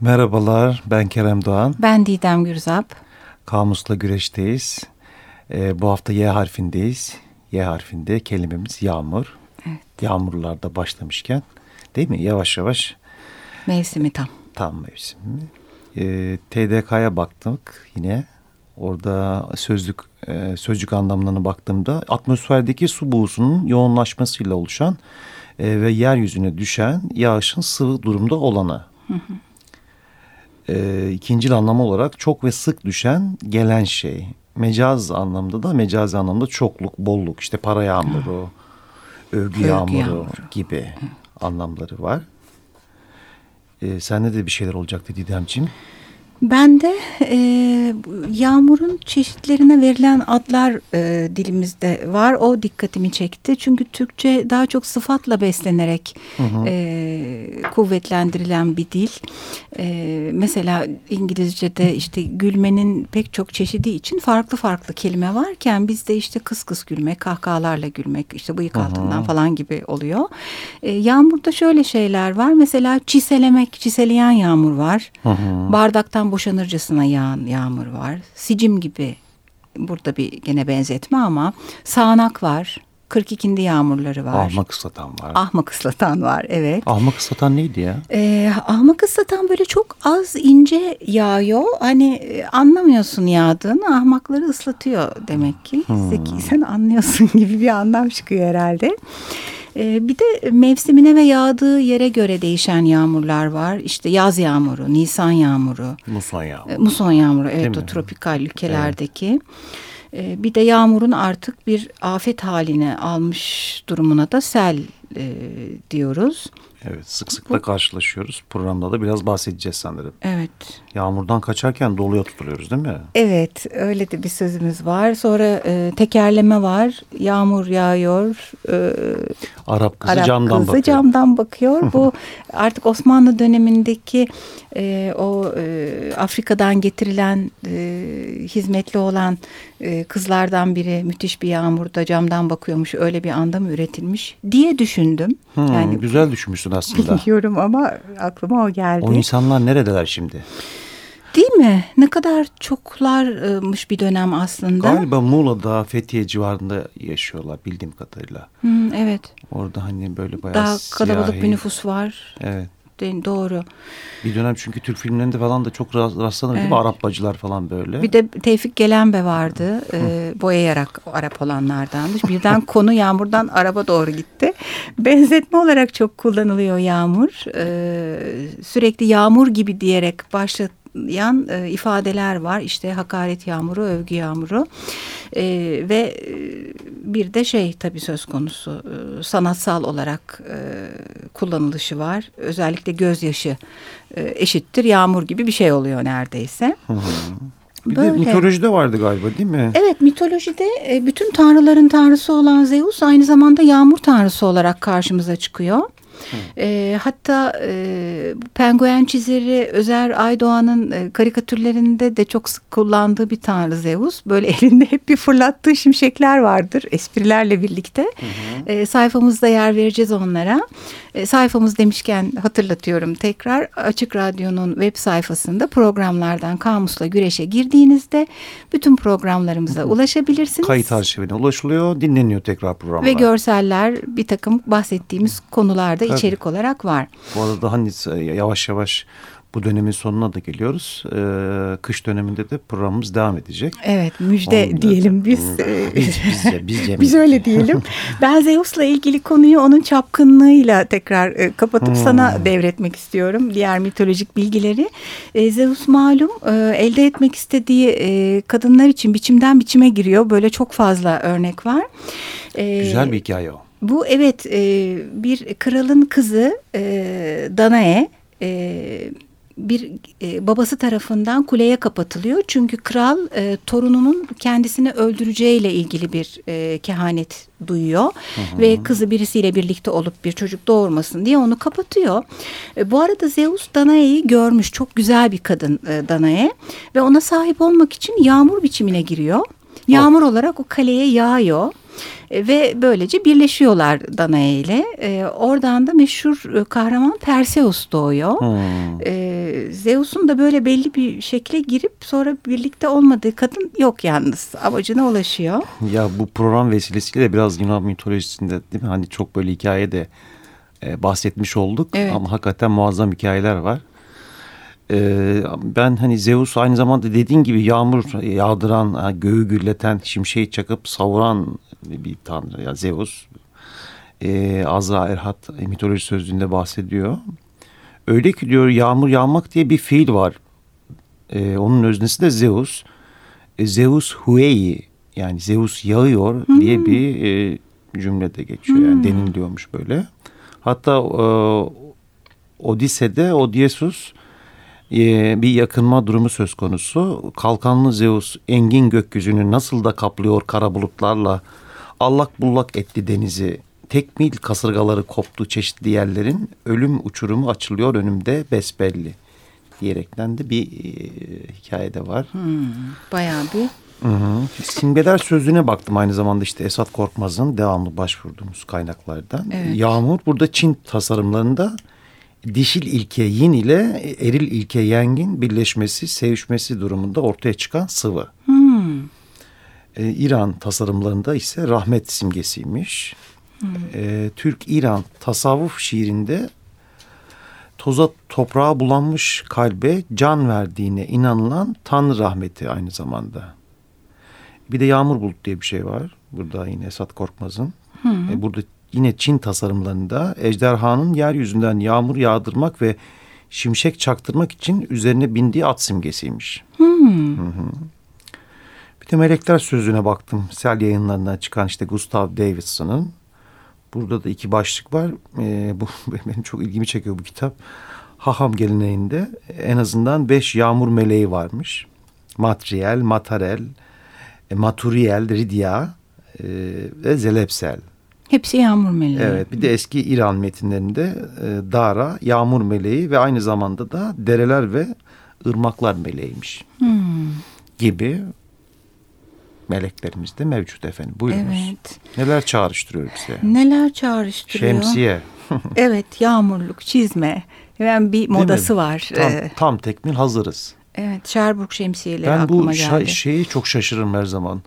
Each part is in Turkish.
Merhabalar, ben Kerem Doğan. Ben Didem Gürzap. Kamusla güreşteyiz. Ee, bu hafta Y harfindeyiz. Y harfinde kelimemiz yağmur. Evet. Yağmurlarda başlamışken değil mi? Yavaş yavaş. Mevsimi tam. Tam mevsimi. Ee, TDK'ya baktık yine. Orada sözlük e, sözcük anlamlarına baktığımda atmosferdeki su buğusunun yoğunlaşmasıyla oluşan e, ve yeryüzüne düşen yağışın sıvı durumda olanı. Hı hı. E, ikincil anlamı olarak çok ve sık düşen gelen şey. Mecaz anlamda da mecazi anlamda çokluk, bolluk, işte para yağmuru, övgü, övgü yağmuru, yağmuru gibi anlamları var. E, sende de bir şeyler olacaktı Didemciğim. Ben de e, yağmurun çeşitlerine verilen adlar e, dilimizde var. O dikkatimi çekti. Çünkü Türkçe daha çok sıfatla beslenerek hı hı. E, kuvvetlendirilen bir dil. E, mesela İngilizce'de işte gülmenin pek çok çeşidi için farklı farklı kelime varken bizde işte kıs kıs gülmek, kahkahalarla gülmek, işte bıyık altından hı hı. falan gibi oluyor. E, yağmurda şöyle şeyler var. Mesela çiselemek, çiseleyen yağmur var. Hı hı. Bardaktan gökten boşanırcasına yağan yağmur var. Sicim gibi burada bir gene benzetme ama sağanak var. 42'inde yağmurları var. Ahmak ıslatan var. Ahmak ıslatan var evet. Ahmak ıslatan neydi ya? Ee, ahmak ıslatan böyle çok az ince yağıyor. Hani e, anlamıyorsun yağdığını ahmakları ıslatıyor demek ki. Hmm. Zeki sen anlıyorsun gibi bir anlam çıkıyor herhalde. Ee, bir de mevsimine ve yağdığı yere göre değişen yağmurlar var. İşte yaz yağmuru, Nisan yağmuru. Muson yağmuru. Ee, muson yağmuru evet Değil o mi? tropikal ülkelerdeki. Evet. Bir de yağmurun artık bir afet haline almış durumuna da sel e, diyoruz. Evet sık sık da karşılaşıyoruz. Programda da biraz bahsedeceğiz sanırım. Evet. Yağmurdan kaçarken doluya tutuluyoruz değil mi? Evet öyle de bir sözümüz var. Sonra e, tekerleme var. Yağmur yağıyor. E, Arap kızı Arap camdan kızı bakıyor. camdan bakıyor. Bu artık Osmanlı dönemindeki e, o e, Afrika'dan getirilen e, hizmetli olan e, kızlardan biri müthiş bir yağmurda camdan bakıyormuş. Öyle bir anda mı üretilmiş diye düşündüm. Hmm, yani güzel düşünmüşsün aslında. Biliyorum ama aklıma o geldi. O insanlar neredeler şimdi? Değil mi? Ne kadar çoklarmış bir dönem aslında. Galiba Muğla'da, Fethiye civarında yaşıyorlar bildiğim kadarıyla. Hmm, evet. Orada hani böyle bayağı Daha kalabalık siyahi. bir nüfus var. Evet. Doğru. Bir dönem çünkü Türk filmlerinde falan da çok rastlanır evet. değil mi? Arap bacılar falan böyle. Bir de Tevfik Gelenbe vardı. e, boyayarak Arap olanlardan. Birden konu yağmurdan araba doğru gitti. Benzetme olarak çok kullanılıyor yağmur. E, sürekli yağmur gibi diyerek başlat yan e, ifadeler var. İşte hakaret yağmuru, övgü yağmuru e, ve e, bir de şey tabii söz konusu e, sanatsal olarak e, kullanılışı var. Özellikle gözyaşı e, eşittir yağmur gibi bir şey oluyor neredeyse. Bir Böyle. de mitolojide vardı galiba değil mi? Evet mitolojide e, bütün tanrıların tanrısı olan Zeus aynı zamanda yağmur tanrısı olarak karşımıza çıkıyor. E, hatta e, penguen çizeri Özer Aydoğan'ın e, karikatürlerinde de çok sık kullandığı bir tanrı Zeus. Böyle elinde hep bir fırlattığı şimşekler vardır esprilerle birlikte. Hı hı. E, sayfamızda yer vereceğiz onlara. E, sayfamız demişken hatırlatıyorum tekrar Açık Radyo'nun web sayfasında programlardan Kamusla Güreş'e girdiğinizde bütün programlarımıza hı hı. ulaşabilirsiniz. Kayıt arşivine ulaşılıyor, dinleniyor tekrar programlar. Ve görseller bir takım bahsettiğimiz konularda Tabii. içerik olarak var. Bu arada hani yavaş yavaş bu dönemin sonuna da geliyoruz. Ee, kış döneminde de programımız devam edecek. Evet müjde Onu diyelim biz. Biz, bizce, bizce biz öyle diyelim. ben Zeus'la ilgili konuyu onun çapkınlığıyla tekrar e, kapatıp hmm. sana devretmek istiyorum. Diğer mitolojik bilgileri. E, Zeus malum e, elde etmek istediği e, kadınlar için biçimden biçime giriyor. Böyle çok fazla örnek var. E, Güzel bir hikaye o. Bu evet e, bir kralın kızı e, Danae e, bir e, babası tarafından kuleye kapatılıyor. Çünkü kral e, torununun kendisini öldüreceğiyle ilgili bir e, kehanet duyuyor. Hı hı. Ve kızı birisiyle birlikte olup bir çocuk doğurmasın diye onu kapatıyor. E, bu arada Zeus Danae'yi görmüş. Çok güzel bir kadın e, Danae. Ve ona sahip olmak için yağmur biçimine giriyor. Yağmur oh. olarak o kaleye yağıyor. E, ve böylece birleşiyorlar Danae ile. E, oradan da meşhur e, kahraman Perseus doğuyor. Hmm. E, Zeus'un da böyle belli bir şekle girip sonra birlikte olmadığı kadın yok yalnız. Amacına ulaşıyor. Ya bu program vesilesiyle biraz Yunan mitolojisinde değil mi? Hani çok böyle hikaye de e, bahsetmiş olduk. Evet. Ama hakikaten muazzam hikayeler var. Ee, ben hani Zeus aynı zamanda dediğin gibi yağmur yağdıran, göğü gürleten, şimşeği çakıp savuran bir tanrı. Ya Zeus e, Azra Erhat mitoloji sözlüğünde bahsediyor. Öyle ki diyor yağmur yağmak diye bir fiil var. E, onun öznesi de Zeus. E, Zeus huei yani Zeus yağıyor hmm. diye bir e, cümlede geçiyor. Yani hmm. deniliyormuş böyle. Hatta e, Odise'de Odysseus e, bir yakınma durumu söz konusu. Kalkanlı Zeus engin gökyüzünü nasıl da kaplıyor kara bulutlarla allak bullak etti denizi. Tekmil kasırgaları koptu çeşitli yerlerin ölüm uçurumu açılıyor önümde besbelli diyerekten de bir e, hikaye de var. Hmm, bayağı bir Hı hı. Simgeler sözlüğüne baktım aynı zamanda işte Esat Korkmaz'ın devamlı başvurduğumuz kaynaklardan. Evet. Yağmur burada Çin tasarımlarında dişil ilke yin ile eril ilke yengin birleşmesi, sevişmesi durumunda ortaya çıkan sıvı. Hmm. Ee, İran tasarımlarında ise rahmet simgesiymiş. Hmm. Ee, Türk-İran tasavvuf şiirinde toza toprağa bulanmış kalbe can verdiğine inanılan Tanrı rahmeti aynı zamanda. Bir de yağmur bulut diye bir şey var. Burada yine Esat Korkmaz'ın. E, burada yine Çin tasarımlarında ejderhanın yeryüzünden yağmur yağdırmak ve şimşek çaktırmak için üzerine bindiği at simgesiymiş. Hmm. Hı hı. Bir de Melekler Sözlüğü'ne baktım. Sel yayınlarından çıkan işte Gustav Davidson'ın. Burada da iki başlık var. Ee, bu benim çok ilgimi çekiyor bu kitap. Haham geleneğinde en azından beş yağmur meleği varmış. Matriel, Matarel, e, Maturiel, Ridia e, ve Zelepsel. Hepsi yağmur meleği. Evet bir de eski İran metinlerinde e, Dara yağmur meleği ve aynı zamanda da dereler ve ırmaklar meleğiymiş. Hmm. Gibi meleklerimiz de mevcut efendim. Buyurunuz. Evet. Neler çağrıştırıyor bize? Neler çağrıştırıyor? Şemsiye. evet yağmurluk, çizme. Yani bir modası var. Tam, ee, tam tekmil hazırız. Evet Sherbrooke şemsiyeleri ben aklıma geldi. Ben bu şeyi çok şaşırırım her zaman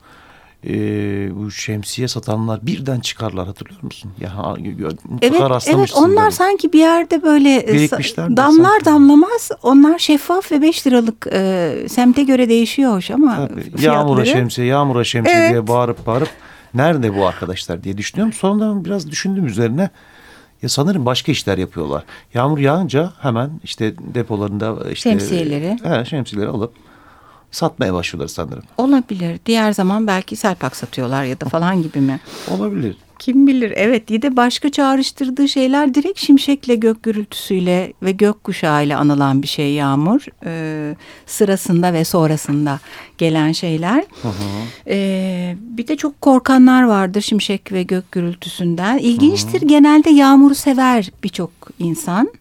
e, bu şemsiye satanlar birden çıkarlar hatırlıyor musun? Ya evet, evet onlar böyle. sanki bir yerde böyle e, damlar sanki. damlamaz. Onlar şeffaf ve 5 liralık e, semte göre değişiyor hoş ama Tabii. fiyatları. Yağmura şemsiye, yağmura şemsiye evet. diye bağırıp bağırıp nerede bu arkadaşlar diye düşünüyorum. Sonra biraz düşündüm üzerine. Ya sanırım başka işler yapıyorlar. Yağmur yağınca hemen işte depolarında işte şemsiyeleri, he, şemsiyeleri alıp satmaya başlıyorlar sanırım. Olabilir. Diğer zaman belki selpak satıyorlar ya da falan gibi mi? Olabilir. Kim bilir evet bir de başka çağrıştırdığı şeyler direkt şimşekle gök gürültüsüyle ve gök kuşağıyla anılan bir şey yağmur. Ee, sırasında ve sonrasında gelen şeyler. Hı hı. Ee, bir de çok korkanlar vardır şimşek ve gök gürültüsünden. İlginçtir hı. genelde yağmuru sever birçok insan.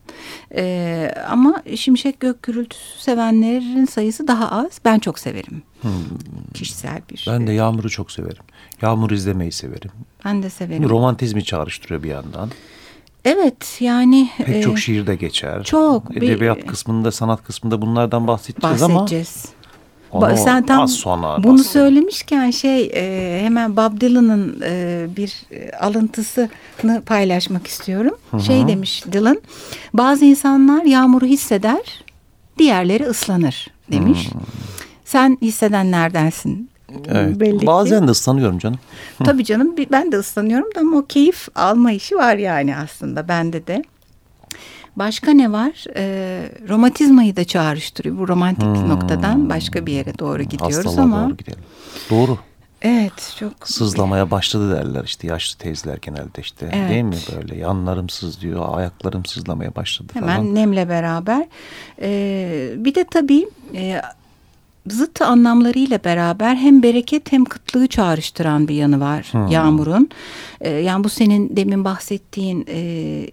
Ee, ama şimşek gök gürültüsü sevenlerin sayısı daha az. Ben çok severim. Hmm. Kişisel bir. Ben de yağmuru çok severim. Yağmur izlemeyi severim. Ben de severim. Romantizmi çağrıştırıyor bir yandan. Evet yani. Pek e, çok şiirde geçer. Çok. Edebiyat bir, kısmında, sanat kısmında bunlardan bahsedeceğiz, bahsedeceğiz. ama. Onu Sen tam az sonra bunu söylemişken şey e, hemen Bob Dylan'ın e, bir e, alıntısını paylaşmak istiyorum. Hı -hı. Şey demiş Dylan, bazı insanlar yağmuru hisseder, diğerleri ıslanır demiş. Hı. Sen hissedenlerdensin. Evet. Belli Bazen ki. de ıslanıyorum canım. Tabii canım ben de ıslanıyorum da ama o keyif alma işi var yani aslında bende de. Başka ne var? E, romatizmayı da çağrıştırıyor. Bu romantik hmm. noktadan başka bir yere doğru gidiyoruz Hastalığa ama. doğru gidelim. Doğru. Evet çok. Sızlamaya başladı derler işte yaşlı teyzeler genelde işte evet. değil mi böyle yanlarım sızlıyor ayaklarım sızlamaya başladı Hemen falan. nemle beraber. Ee, bir de tabii e, zıt anlamlarıyla beraber hem bereket hem kıtlığı çağrıştıran bir yanı var hmm. yağmurun. E, yani bu senin demin bahsettiğin e,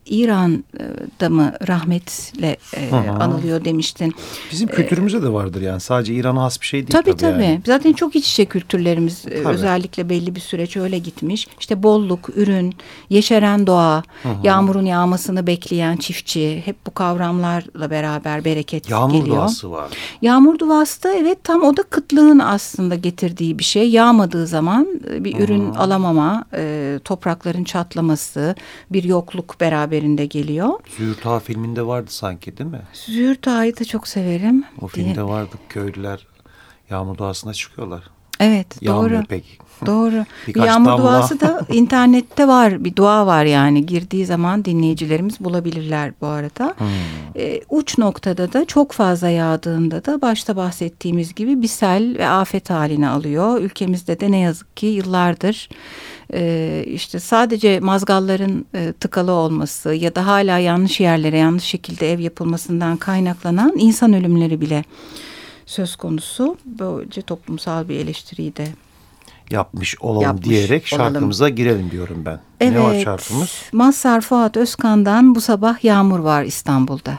İran'da mı rahmetle e, anılıyor demiştin. Bizim kültürümüzde de vardır yani sadece İran'a has bir şey değil. Tabii tabii. tabii. Yani. Zaten çok iç içe kültürlerimiz tabii. özellikle belli bir süreç öyle gitmiş. İşte bolluk, ürün, yeşeren doğa, Hı yağmurun yağmasını bekleyen çiftçi hep bu kavramlarla beraber bereket Yağmur geliyor. Yağmur duası var. Yağmur duası da evet tam o da kıtlığın aslında getirdiği bir şey. Yağmadığı zaman e, bir ürün alamama, e, toprakların çatlaması, bir yokluk beraberinde geliyor. Züğürt Ağa filminde vardı sanki değil mi? Züğürt Ağa'yı da çok severim. O filmde diye. vardı köylüler yağmur doğasına çıkıyorlar. Evet Yağmıyor doğru. pek. Doğru. bir yağmur damla. duası da internette var. Bir dua var yani. Girdiği zaman dinleyicilerimiz bulabilirler bu arada. Hmm. E, uç noktada da çok fazla yağdığında da başta bahsettiğimiz gibi bir sel ve afet haline alıyor. Ülkemizde de ne yazık ki yıllardır e, işte sadece mazgalların e, tıkalı olması ya da hala yanlış yerlere yanlış şekilde ev yapılmasından kaynaklanan insan ölümleri bile söz konusu. Böylece toplumsal bir eleştiriyi de yapmış olalım yapmış diyerek şarkımıza olalım. girelim diyorum ben. Evet, ne var şarkımız? Mazhar Fuat Özkan'dan Bu Sabah Yağmur Var İstanbul'da.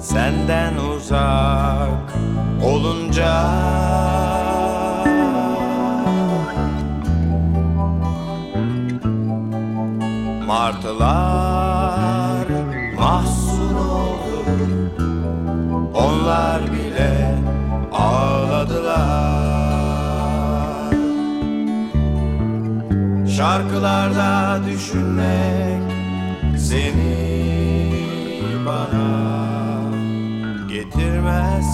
Senden uzak olunca. Martılar mahzun oldu. Onlar bile ağladılar. Şarkılarda düşünmek seni getirmez ki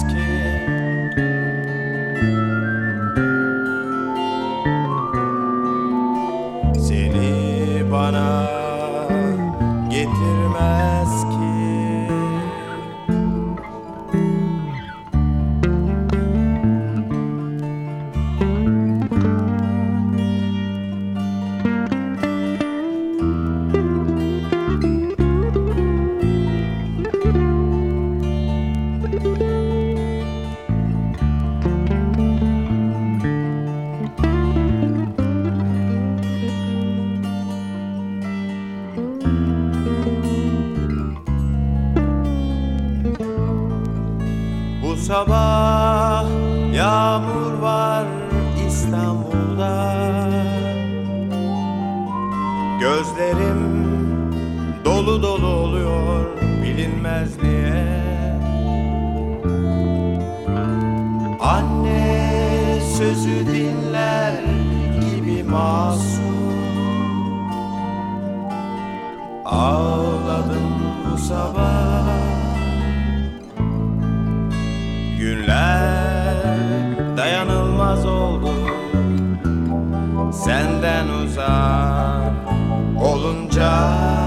Anne sözü dinler gibi masum. Ağladım bu sabah. Günler dayanılmaz oldu. Senden uzak olunca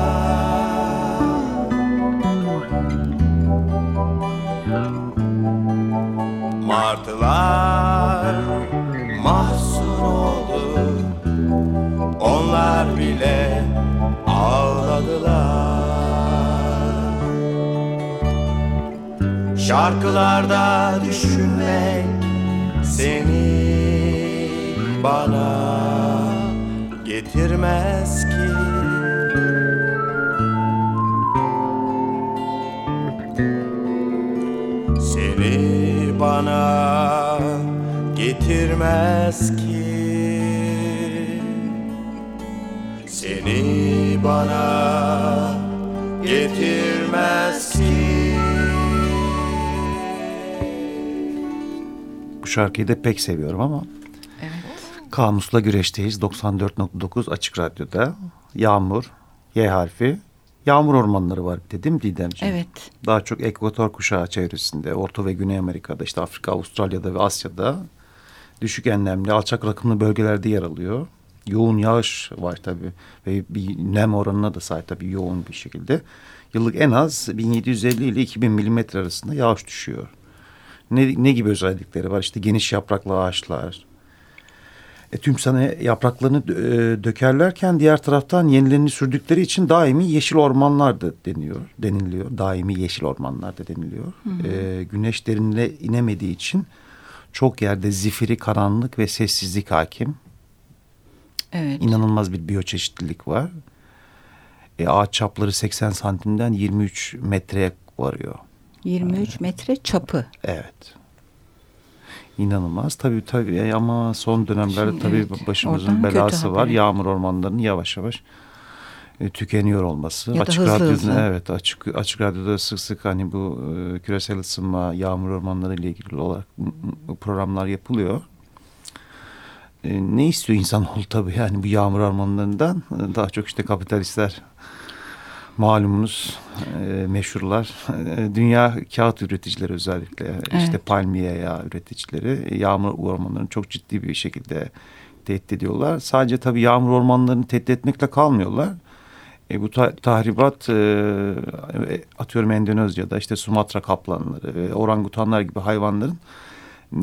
Şarkılarda düşünmek seni bana getirmez ki. Seni bana getirmez ki. Seni bana getirmez şarkıyı da pek seviyorum ama. Evet. Kamusla güreşteyiz 94.9 Açık Radyo'da. Yağmur, Y harfi. Yağmur ormanları var dedim Didemciğim. Evet. Daha çok ekvator kuşağı çevresinde, Orta ve Güney Amerika'da, işte Afrika, Avustralya'da ve Asya'da düşük enlemli, alçak rakımlı bölgelerde yer alıyor. Yoğun yağış var tabii ve bir nem oranına da sahip tabii yoğun bir şekilde. Yıllık en az 1750 ile 2000 milimetre arasında yağış düşüyor. Ne, ne gibi özellikleri var? İşte geniş yapraklı ağaçlar. E, tüm sene yapraklarını e, dökerlerken diğer taraftan yenilerini sürdükleri için daimi yeşil ormanlar da deniyor, deniliyor. Daimi yeşil ormanlar da deniliyor. Hı hı. E, güneş derinine inemediği için çok yerde zifiri, karanlık ve sessizlik hakim. Evet. İnanılmaz bir biyoçeşitlilik var. E, ağaç çapları 80 santimden 23 metreye varıyor. 23 metre çapı. Evet. İnanılmaz. Tabii tabii e, ama son dönemlerde Şimdi, tabii evet, başımızın belası var. Yağmur ormanlarının yavaş yavaş e, tükeniyor olması. Ya açık radyoda evet açık açık radyoda sık sık hani bu e, küresel ısınma, yağmur ormanları ile ilgili olarak programlar yapılıyor. E, ne istiyor insan insanoğlu tabii yani bu yağmur ormanlarından daha çok işte kapitalistler malumunuz e, meşhurlar. E, dünya kağıt üreticileri özellikle evet. işte palmiye yağı üreticileri yağmur ormanlarını çok ciddi bir şekilde tehdit ediyorlar. Sadece tabii yağmur ormanlarını tehdit etmekle kalmıyorlar. E, bu ta tahribat e, atıyorum Endonezya'da işte Sumatra kaplanları ve orangutanlar gibi hayvanların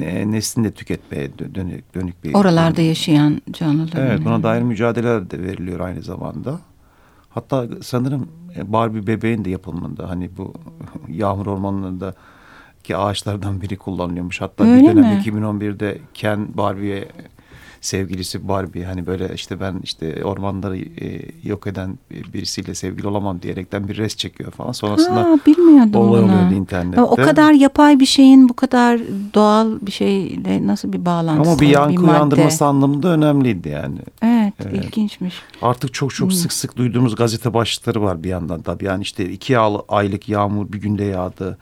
e, neslini de tüketmeye dönük, dönük bir... Oralarda dönük. yaşayan canlılar. Evet buna dair mücadeleler de veriliyor aynı zamanda. Hatta sanırım e, Barbie bebeğin de yapılımında hani bu yağmur ormanlarında ki ağaçlardan biri kullanılıyormuş. Hatta Öyle bir dönem mi? 2011'de Ken Barbie'ye sevgilisi Barbie hani böyle işte ben işte ormanları e, yok eden birisiyle sevgili olamam diyerekten bir res çekiyor falan. Sonrasında ha, bilmiyordum olay oluyordu internette. O kadar yapay bir şeyin bu kadar doğal bir şeyle nasıl bir bağlantısı Ama bir yankı bir uyandırması anlamında önemliydi yani. Evet, evet ilginçmiş. Artık çok çok hmm. sık sık duyduğumuz gazete başlıkları var bir yandan tabii. Yani işte iki aylık yağmur bir günde yağdı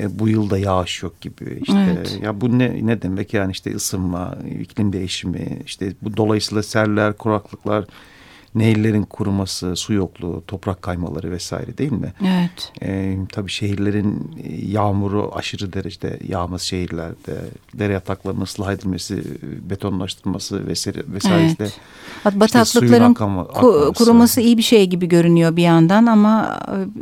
e, bu yılda yağış yok gibi işte evet. ya bu ne ne demek yani işte ısınma, iklim değişimi işte bu dolayısıyla seller, kuraklıklar nehirlerin kuruması, su yokluğu, toprak kaymaları vesaire değil mi? Evet. Ee, tabii şehirlerin yağmuru aşırı derecede yağması şehirlerde, dere yataklarının ıslah edilmesi, betonlaştırması vesaire vesaire evet. Bataklıkların işte ku kuruması iyi bir şey gibi görünüyor bir yandan ama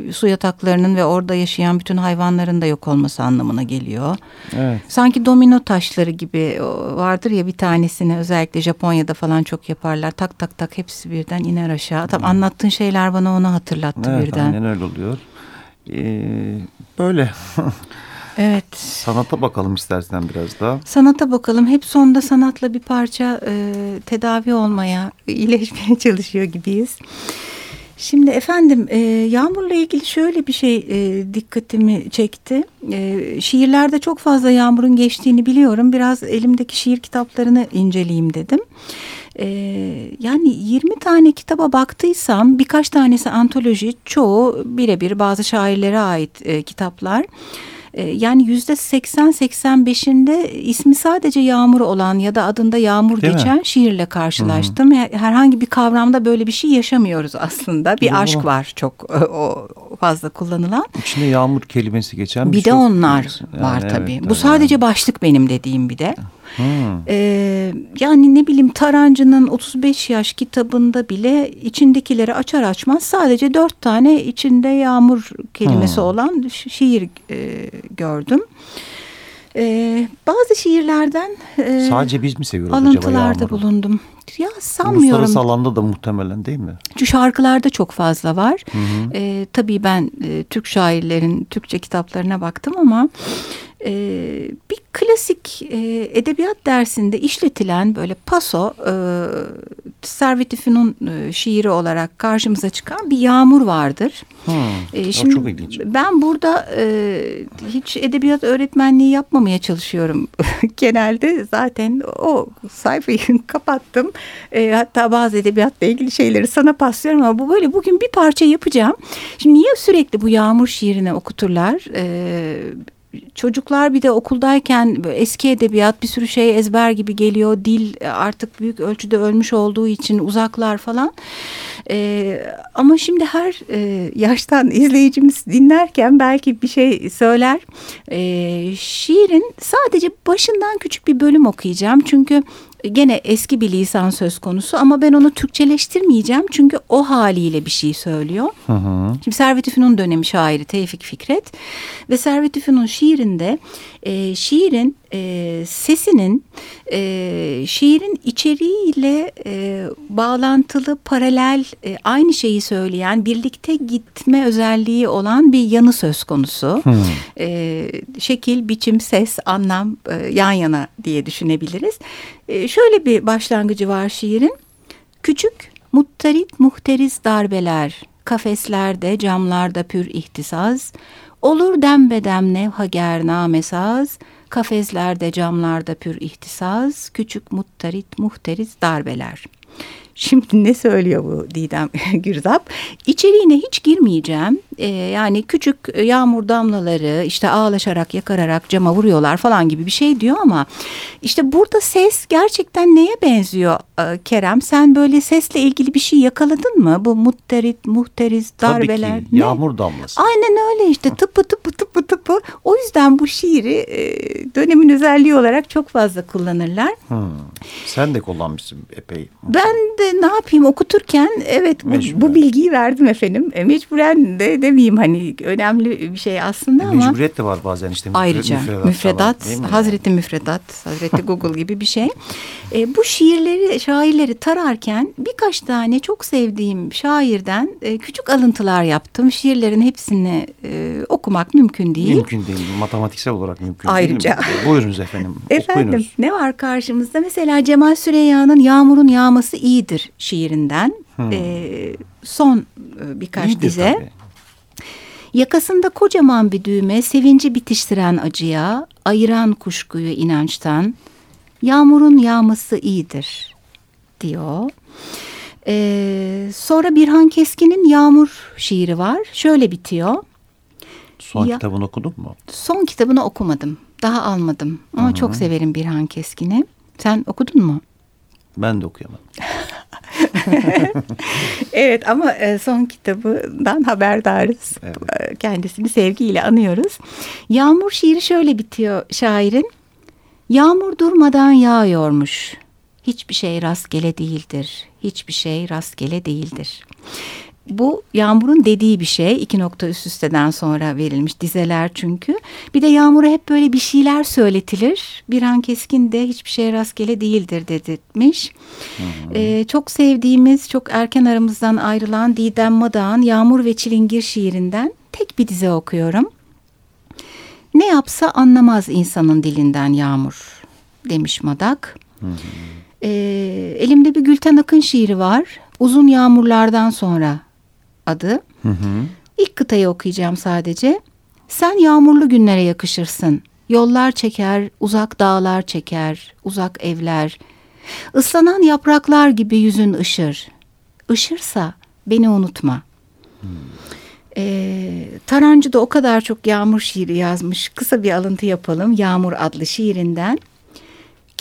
e, su yataklarının ve orada yaşayan bütün hayvanların da yok olması anlamına geliyor. Evet. Sanki domino taşları gibi vardır ya bir tanesini özellikle Japonya'da falan çok yaparlar. Tak tak tak hepsi birden birden iner aşağı. Tam hmm. anlattığın şeyler bana onu hatırlattı evet, birden. Aynen öyle oluyor. Ee, böyle. evet. Sanata bakalım istersen biraz daha. Sanata bakalım. Hep sonda sanatla bir parça e, tedavi olmaya, iyileşmeye çalışıyor gibiyiz. Şimdi efendim e, yağmurla ilgili şöyle bir şey e, dikkatimi çekti. E, şiirlerde çok fazla yağmurun geçtiğini biliyorum. Biraz elimdeki şiir kitaplarını inceleyeyim dedim. Ee, yani 20 tane kitaba baktıysam birkaç tanesi antoloji, çoğu birebir bazı şairlere ait e, kitaplar. Ee, yani yüzde 80-85'inde ismi sadece Yağmur olan ya da adında Yağmur Değil geçen mi? şiirle karşılaştım. Hı -hı. Herhangi bir kavramda böyle bir şey yaşamıyoruz aslında. Bir Doğru. aşk var çok e, o fazla kullanılan. İçinde Yağmur kelimesi geçen bir, bir de onlar yani, var evet, tabii. Evet, Bu sadece yani. başlık benim dediğim bir de. Hmm. Ee, yani ne bileyim Tarancı'nın 35 yaş kitabında bile içindekileri açar açmaz sadece dört tane içinde yağmur kelimesi hmm. olan şiir e, gördüm. Ee, bazı şiirlerden e, sadece biz mi seviyoruz alıntılarda acaba bulundum. Ya sanmıyorum. Uluslararası alanda da muhtemelen değil mi? Şu şarkılarda çok fazla var. Hı hı. Ee, tabii ben e, Türk şairlerin Türkçe kitaplarına baktım ama e, bir klasik e, edebiyat dersinde işletilen böyle paso e, Servet-i e, şiiri olarak karşımıza çıkan bir yağmur vardır. Hmm, e, şimdi çok ilginç. Ben burada e, hiç edebiyat öğretmenliği yapmamaya çalışıyorum. Genelde zaten o sayfayı kapattım. E, hatta bazı edebiyatla ilgili şeyleri sana paslıyorum ama bu böyle bugün bir parça yapacağım. Şimdi niye sürekli bu yağmur şiirine okuturlar? E, çocuklar bir de okuldayken eski edebiyat bir sürü şey ezber gibi geliyor. Dil artık büyük ölçüde ölmüş olduğu için uzaklar falan. E, ama şimdi her e, yaştan izleyicimiz dinlerken belki bir şey söyler. E, şiirin sadece başından küçük bir bölüm okuyacağım. Çünkü gene eski bir lisan söz konusu ama ben onu Türkçeleştirmeyeceğim çünkü o haliyle bir şey söylüyor. Hı hı. Şimdi Servet-i Fünun dönemi şairi Tevfik Fikret ve Servet-i Fünun şiirinde e, şiirin e, sesinin e, şiirin içeriğiyle e, bağlantılı paralel e, aynı şeyi söyleyen birlikte gitme özelliği olan bir yanı söz konusu. Hmm. E, şekil, biçim, ses, anlam e, yan yana diye düşünebiliriz. E, şöyle bir başlangıcı var şiirin. Küçük, muttarit, muhteriz darbeler, kafeslerde, camlarda pür ihtisaz, olur dembedem nevhager namesaz, kafeslerde, camlarda pür ihtisaz, küçük muttarit, muhteriz darbeler.'' Şimdi ne söylüyor bu Didem Gürzap? İçeriğine hiç girmeyeceğim. Ee, yani küçük yağmur damlaları işte ağlaşarak yakararak cama vuruyorlar falan gibi bir şey diyor ama işte burada ses gerçekten neye benziyor e, Kerem? Sen böyle sesle ilgili bir şey yakaladın mı? Bu mutterit, muhteriz, darbeler. Tabii ki yağmur damlası. Aynen öyle işte tıpı tıpı tıpı tıpı. O yüzden bu şiiri e, dönemin özelliği olarak çok fazla kullanırlar. Hmm. Sen de kullanmışsın epey. Ben de ne yapayım okuturken evet bu, bu bilgiyi verdim efendim. E, mecburen de demeyeyim hani önemli bir şey aslında e, ama. Mecburiyet de var bazen işte. Ayrıca müfredat, müfredat falan, Hazreti Müfredat, Hazreti Google gibi bir şey. E, bu şiirleri, şairleri tararken birkaç tane çok sevdiğim şairden e, küçük alıntılar yaptım. Şiirlerin hepsini e, okumak mümkün değil. Mümkün değil. Matematiksel olarak mümkün Ayrıca. değil. Ayrıca. Buyurunuz efendim. Efendim Okuyunuz. ne var karşımızda? Mesela Cemal Süreyya'nın Yağmurun Yağması iyidir şiirinden hmm. e, son birkaç İyidir dize. Tabii. Yakasında kocaman bir düğme sevinci bitiştiren acıya, ayıran kuşkuyu inançtan, yağmurun yağması iyidir diyor. Ee, sonra Birhan Keskin'in Yağmur şiiri var. Şöyle bitiyor. Son ya, kitabını okudun mu? Son kitabını okumadım. Daha almadım. Ama Hı -hı. çok severim Birhan Keskin'i. Sen okudun mu? Ben de okuyamadım. evet ama e, son kitabından haberdarız. Evet. E, kendisini sevgiyle anıyoruz. Yağmur şiiri şöyle bitiyor şairin. Yağmur durmadan yağıyormuş. Hiçbir şey rastgele değildir. Hiçbir şey rastgele değildir bu Yağmur'un dediği bir şey. iki nokta üst üsteden sonra verilmiş dizeler çünkü. Bir de Yağmur'a hep böyle bir şeyler söyletilir. Bir an Keskin de hiçbir şey rastgele değildir dedirtmiş. Ee, çok sevdiğimiz, çok erken aramızdan ayrılan Didem Madağ'ın Yağmur ve Çilingir şiirinden tek bir dize okuyorum. Ne yapsa anlamaz insanın dilinden Yağmur demiş Madak. Ee, elimde bir Gülten Akın şiiri var. Uzun yağmurlardan sonra adı. Hı hı. İlk kıtayı okuyacağım sadece. Sen yağmurlu günlere yakışırsın. Yollar çeker, uzak dağlar çeker, uzak evler. Islanan yapraklar gibi yüzün ışır. Işırsa beni unutma. Hmm. Ee, Tarancı da o kadar çok yağmur şiiri yazmış. Kısa bir alıntı yapalım. Yağmur adlı şiirinden.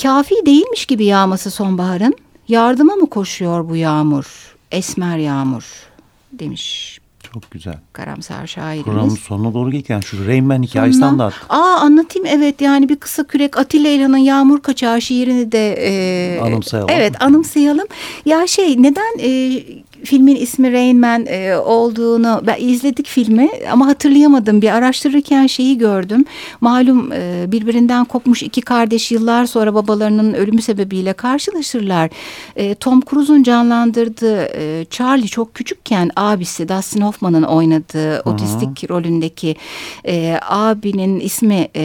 Kafi değilmiş gibi yağması sonbaharın. Yardıma mı koşuyor bu yağmur? Esmer yağmur demiş. Çok güzel. Karamsar şairimiz. Programın sonuna doğru gelirken şu Reymen hikayesinden anlat. Aa anlatayım evet yani bir kısa kürek Atilla İlhan'ın Yağmur Kaçağı şiirini de e, anımsayalım. Evet anımsayalım. Ya şey neden e, filmin ismi Rain Man e, olduğunu ben izledik filmi ama hatırlayamadım. Bir araştırırken şeyi gördüm. Malum e, birbirinden kopmuş iki kardeş yıllar sonra babalarının ölümü sebebiyle karşılaşırlar. E, Tom Cruise'un canlandırdığı e, Charlie çok küçükken abisi Dustin Hoffman'ın oynadığı Hı -hı. otistik rolündeki e, abinin ismi e,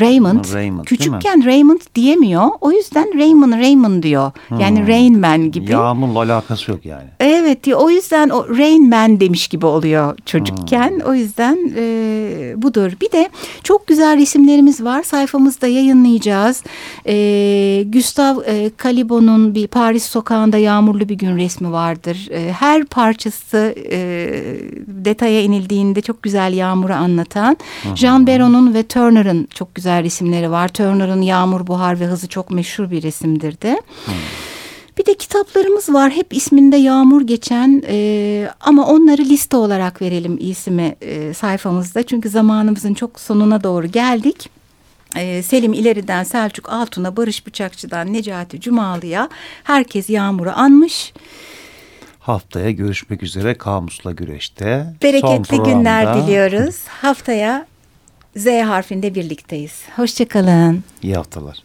Raymond. Raymond küçükken Raymond diyemiyor. O yüzden Raymond Raymond diyor. Yani Hı -hı. Rain Man gibi. Yağmurla alakası yok yani. Evet Evet diyor. O yüzden o Rain Man demiş gibi oluyor çocukken. Hmm. O yüzden e, budur. Bir de çok güzel resimlerimiz var. Sayfamızda yayınlayacağız. E, Gustav e, Calibo'nun bir Paris sokağında yağmurlu bir gün resmi vardır. E, her parçası e, detaya inildiğinde çok güzel yağmuru anlatan. Hmm. Jean Beron'un ve Turner'ın çok güzel resimleri var. Turner'ın Yağmur, Buhar ve Hızı çok meşhur bir resimdir de. Hmm. Bir de kitaplarımız var hep isminde Yağmur geçen e, ama onları liste olarak verelim ismi e, sayfamızda. Çünkü zamanımızın çok sonuna doğru geldik. Ee, Selim İleri'den Selçuk Altun'a, Barış Bıçakçı'dan Necati Cumalı'ya herkes Yağmur'u anmış. Haftaya görüşmek üzere Kamus'la Güreş'te. Bereketli günler diliyoruz. Haftaya Z harfinde birlikteyiz. Hoşçakalın. İyi haftalar.